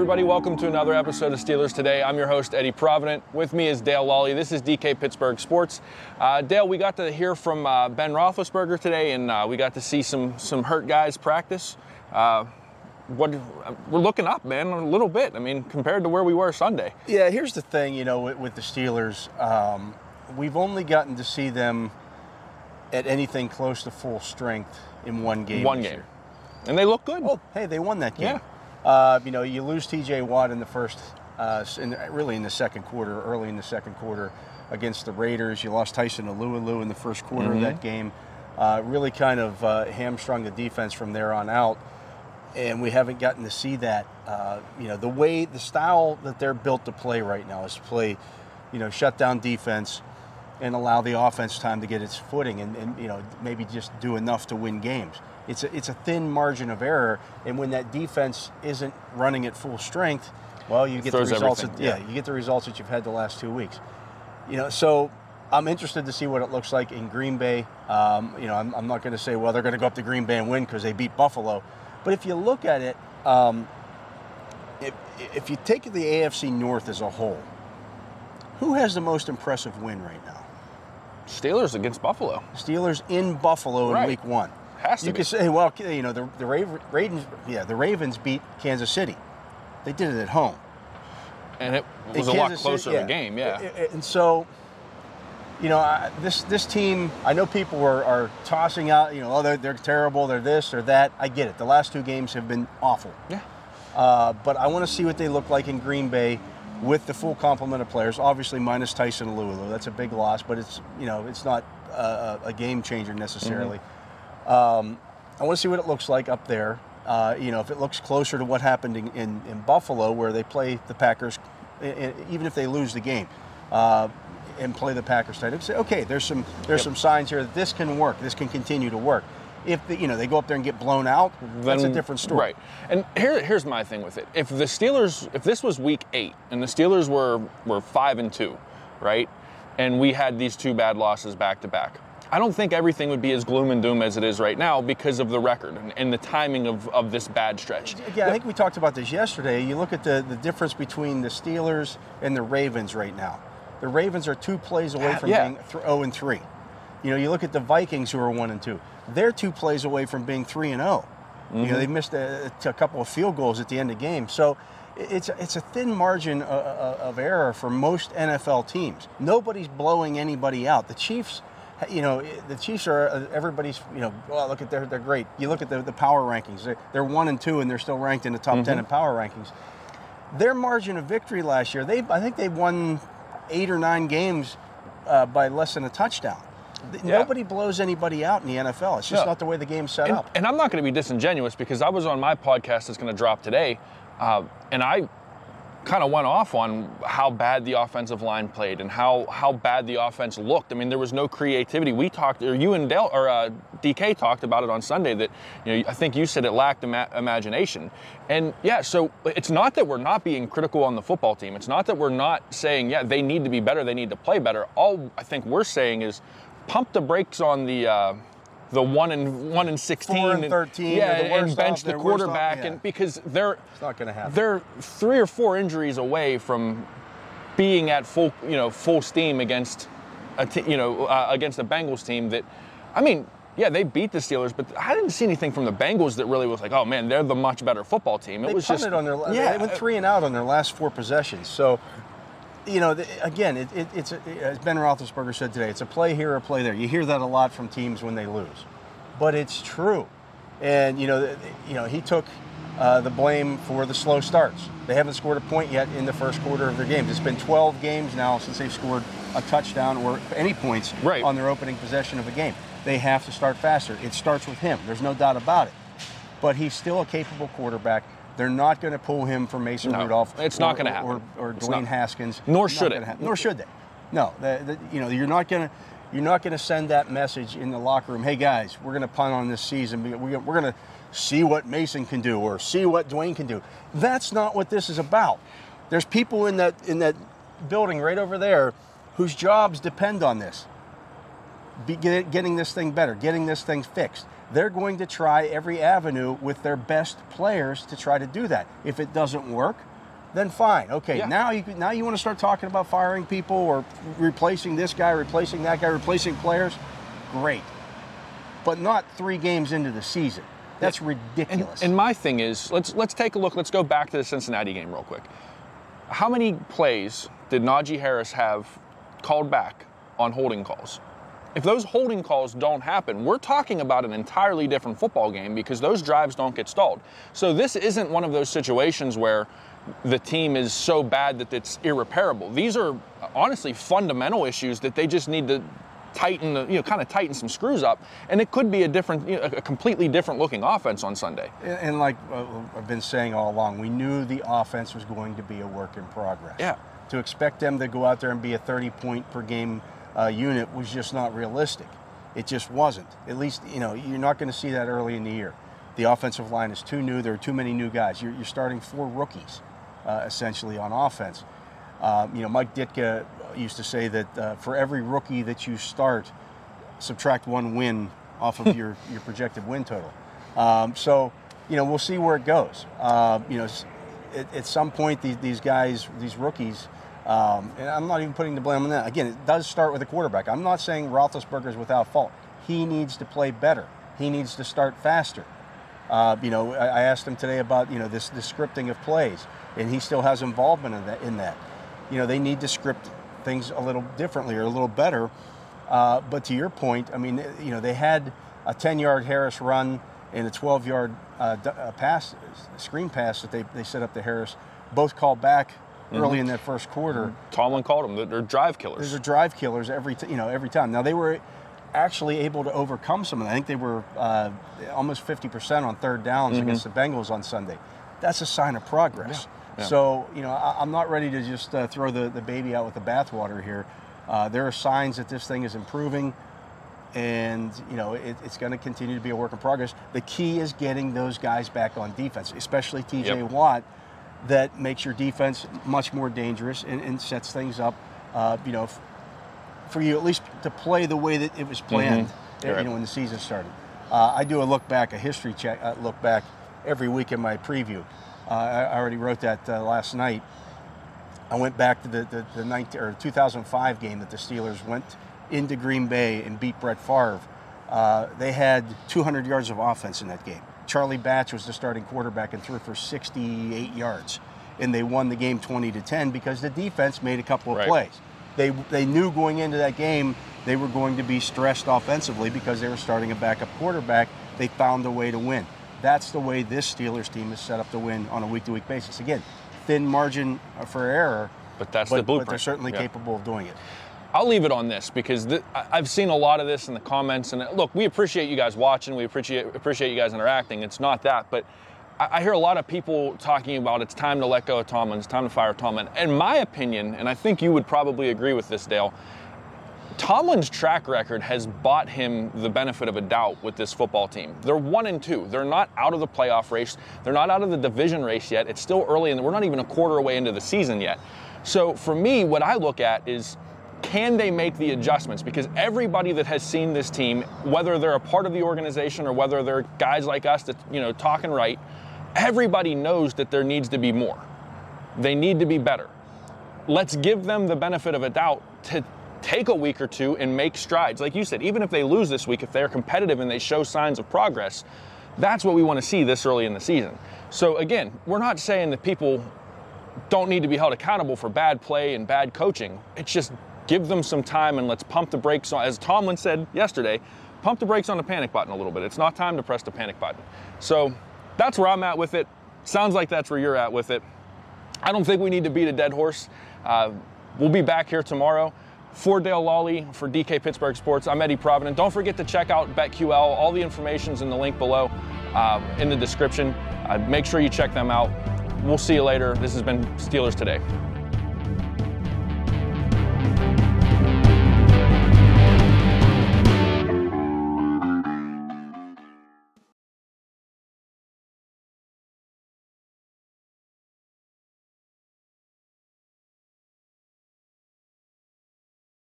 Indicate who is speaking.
Speaker 1: everybody. Welcome to another episode of Steelers Today. I'm your host, Eddie Provident. With me is Dale Lolley. This is DK Pittsburgh Sports. Uh, Dale, we got to hear from uh, Ben Roethlisberger today, and uh, we got to see some some hurt guys practice. Uh, what we're looking up, man, a little bit. I mean, compared to where we were Sunday.
Speaker 2: Yeah, here's the thing. You know, with, with the Steelers, um, we've only gotten to see them at anything close to full strength in one game.
Speaker 1: One
Speaker 2: this
Speaker 1: game,
Speaker 2: year.
Speaker 1: and they look good.
Speaker 2: Oh, hey, they won that game.
Speaker 1: Yeah.
Speaker 2: Uh, you know, you lose T.J. Watt in the first, uh, in, really in the second quarter, early in the second quarter against the Raiders. You lost Tyson Alualu in the first quarter
Speaker 1: Mm-hmm.
Speaker 2: of that game. Uh, really kind of uh, hamstrung the defense from there on out. And we haven't gotten to see that. Uh, you know, the way, the style that they're built to play right now is to play, you know, shut down defense and allow the offense time to get its footing and, and you know maybe just do enough to win games. It's a, it's a thin margin of error, and when that defense isn't running at full strength, well, you get the results. That,
Speaker 1: yeah.
Speaker 2: yeah, you get the results that you've had the last two weeks. You know, so I'm interested to see what it looks like in Green Bay. Um, you know, I'm, I'm not going to say well they're going to go up to Green Bay and win because they beat Buffalo, but if you look at it, um, if if you take the AFC North as a whole, who has the most impressive win right now?
Speaker 1: Steelers against Buffalo.
Speaker 2: Steelers in Buffalo
Speaker 1: Right.
Speaker 2: in Week One.
Speaker 1: Has to
Speaker 2: you
Speaker 1: be.
Speaker 2: could say, well, you know, the the Ravens, yeah, the Ravens beat Kansas City. They did it at home.
Speaker 1: and it was a lot closer
Speaker 2: City,
Speaker 1: of a game. Yeah.
Speaker 2: And so, you know, I, this this team, I know people are, are tossing out, you know, oh, they're, they're terrible, they're this or that. I get it. The last two games have been awful.
Speaker 1: Yeah.
Speaker 2: Uh, but I want to see what they look like in Green Bay with the full complement of players. Obviously, minus Tyson Alualu. That's a big loss, but it's you know it's not uh, a game changer necessarily. Um, I want to see what it looks like up there. Uh, you know, if it looks closer to what happened in, in, in Buffalo, where they play the Packers, even if they lose the game, uh, and play the Packers tight, say, okay, there's some there's
Speaker 1: Yep.
Speaker 2: some signs here that this can work. This can continue to work. If the, you know they go up there and get blown out, then, that's a different story.
Speaker 1: Right. And here, here's my thing with it. If the Steelers, if this was week eight and the Steelers were, were five and two, right? And we had these two bad losses back to back. I don't think everything would be as gloom and doom as it is right now because of the record and, and the timing of, of this bad stretch.
Speaker 2: Yeah, I think we talked about this yesterday. You look at the, the difference between the Steelers and the Ravens right now. The Ravens are two plays away from
Speaker 1: Yeah.
Speaker 2: being th- 0 and 3. You know, you look at the Vikings who are 1 and 2. They're two plays away from being 3 and 0. You know, mm-hmm. they missed a, a couple of field goals at the end of the game. So it's a, it's a thin margin of, of error for most NFL teams. Nobody's blowing anybody out. The Chiefs, you know, the Chiefs are uh, everybody's. You know, well, look at they're they're great. You look at the, the power rankings. They're, they're one and two, and they're still ranked in the top ten in power rankings. Their margin of victory last year, they I think they won eight or nine games uh, by less than a touchdown.
Speaker 1: Yeah.
Speaker 2: Nobody blows anybody out in the NFL. It's just
Speaker 1: No.
Speaker 2: not the way the game's set
Speaker 1: And,
Speaker 2: up.
Speaker 1: and I'm not going to be disingenuous because I was on my podcast that's going to drop today, uh, and I kind of went off on how bad the offensive line played and how how bad the offense looked. I mean, there was no creativity. We talked, or you and Dale or uh, DK talked about it on Sunday that you know I think you said it lacked ima- imagination. And yeah, so it's not that we're not being critical on the football team. It's not that we're not saying yeah they need to be better, they need to play better. All I think we're saying is pump the brakes on the. Uh, the one and one and sixteen,
Speaker 2: Four and 13,
Speaker 1: yeah,
Speaker 2: the
Speaker 1: and bench
Speaker 2: off,
Speaker 1: the
Speaker 2: worst off,
Speaker 1: quarterback,
Speaker 2: yeah.
Speaker 1: and because they're
Speaker 2: It's not going to happen.
Speaker 1: they're three or four injuries away from being at full, you know, full steam against a t- you know uh, against the Bengals team that, I mean, yeah, they beat the Steelers, but I didn't see anything from the Bengals that really was like, oh man, they're the much better football team. It
Speaker 2: they
Speaker 1: was just
Speaker 2: on their
Speaker 1: yeah,
Speaker 2: they went three and out on their last four possessions. So, you know, again, it, it, it's a, as Ben Roethlisberger said today, it's a play here, a play there. You hear that a lot from teams when they lose, but it's true. And you know, you know, he took uh, the blame for the slow starts. They haven't scored a point yet in the first quarter of their games. It's been 12 games now since they've scored a touchdown or any points
Speaker 1: Right.
Speaker 2: on their opening possession of a game. They have to start faster. It starts with him. There's no doubt about it but he's still a capable quarterback. They're not going to pull him for Mason
Speaker 1: No,
Speaker 2: Rudolph.
Speaker 1: it's not gonna happen.
Speaker 2: Or, or Dwayne. Haskins.
Speaker 1: Nor should it.
Speaker 2: happen. Nor should they. No, the, the, you know you're not going to you're not going to send that message in the locker room. Hey guys, we're going to punt on this season. We- We're going to see what Mason can do or see what Dwayne can do. That's not what this is about. There's people in that in that building right over there whose jobs depend on this get, getting this thing better, getting this thing fixed. They're going to try every avenue with their best players to try to do that. If it doesn't work, then fine. Okay,
Speaker 1: Yeah.
Speaker 2: now you now you want to start talking about firing people or replacing this guy, replacing that guy, replacing players. Great, but not three games into the season. That's
Speaker 1: And,
Speaker 2: ridiculous.
Speaker 1: and my thing is, let's let's take a look. Let's go back to the Cincinnati game real quick. How many plays did Najee Harris have called back on holding calls? If those holding calls don't happen, we're talking about an entirely different football game because those drives don't get stalled. So this isn't one of those situations where the team is so bad that it's irreparable. These are honestly fundamental issues that they just need to tighten, the, you know, kind of tighten some screws up, and it could be a different, you know, a completely different looking offense on Sunday.
Speaker 2: And, and like uh, I've been saying all along, we knew the offense was going to be a work in progress.
Speaker 1: Yeah.
Speaker 2: To expect them to go out there and be a 30 point per game uh, unit was just not realistic. It just wasn't. At least, you know, you're not going to see that early in the year. The offensive line is too new. There are too many new guys. You're, you're starting four rookies, uh, essentially, on offense. Um, you know, Mike Ditka used to say that uh, for every rookie that you start, subtract one win off of your, your projected win total. Um, so, you know, we'll see where it goes. Uh, you know, at, at some point, these, these guys, these rookies, um, and I'm not even putting the blame on that. Again, it does start with the quarterback. I'm not saying Roethlisberger is without fault. He needs to play better. He needs to start faster. Uh, you know, I, I asked him today about you know this the scripting of plays, and he still has involvement in that. In that, you know, they need to script things a little differently or a little better. Uh, but to your point, I mean, you know, they had a 10-yard Harris run and a 12-yard uh, uh, pass, screen pass that they, they set up to Harris, both called back early in that first quarter.
Speaker 1: Tomlin called them. They're, they're drive killers.
Speaker 2: Those are drive killers every t- you know every time. Now they were actually able to overcome some of that. I think they were uh, almost 50% on third downs against the Bengals on Sunday. That's a sign of progress.
Speaker 1: Yeah.
Speaker 2: So you know I, I'm not ready to just uh, throw the, the baby out with the bathwater here. Uh, there are signs that this thing is improving. And you know it, it's going to continue to be a work in progress. The key is getting those guys back on defense, especially T.J.
Speaker 1: Yep.
Speaker 2: Watt, that makes your defense much more dangerous and, and sets things up, uh, you know, f- for you at least to play the way that it was planned,
Speaker 1: Mhm.
Speaker 2: uh,
Speaker 1: You're
Speaker 2: you
Speaker 1: right.
Speaker 2: know, when the season started. Uh, I do a look back, a history check, uh, look back every week in my preview. Uh, I, I already wrote that uh, last night. I went back to the, the, the 19, or 2005 game that the Steelers went into Green Bay and beat Brett Favre. Uh, they had 200 yards of offense in that game. Charlie Batch was the starting quarterback and threw for 68 yards. And they won the game 20 to 10 because the defense made a couple of
Speaker 1: Right.
Speaker 2: plays. They, they knew going into that game they were going to be stressed offensively because they were starting a backup quarterback. They found a way to win. That's the way this Steelers team is set up to win on a week to week basis. Again, thin margin for error,
Speaker 1: But that's
Speaker 2: but,
Speaker 1: the
Speaker 2: but they're certainly
Speaker 1: Yeah.
Speaker 2: capable of doing it.
Speaker 1: I'll leave it on this because th- I've seen a lot of this in the comments. And uh, look, we appreciate you guys watching. We appreciate appreciate you guys interacting. It's not that, but I, I hear a lot of people talking about it's time to let go of Tomlin. It's time to fire Tomlin. In my opinion, and I think you would probably agree with this, Dale. Tomlin's track record has bought him the benefit of a doubt with this football team. They're one and two. They're not out of the playoff race. They're not out of the division race yet. It's still early, and we're not even a quarter away into the season yet. So for me, what I look at is can they make the adjustments? Because everybody that has seen this team, whether they're a part of the organization or whether they're guys like us that you know talking right, everybody knows that there needs to be more. They need to be better let's give them the benefit of a doubt to take a week or two and make strides. Like you said, even if they lose this week, if they're competitive and they show signs of progress, that's what we want to see this early in the season. So again, we're not saying that people don't need to be held accountable for bad play and bad coaching. It's just give them some time and let's pump the brakes on as Tomlin said yesterday, pump the brakes on the panic button a little bit. It's not time to press the panic button. So that's where I'm at with it. Sounds like that's where you're at with it. I don't think we need to beat a dead horse. Uh, we'll be back here tomorrow. For Dale Lolley, for DK Pittsburgh Sports, I'm Eddie Provident. Don't forget to check out BetQL. All the information's in the link below uh, in the description. Uh, make sure you check them out. We'll see you later. This has been Steelers Today.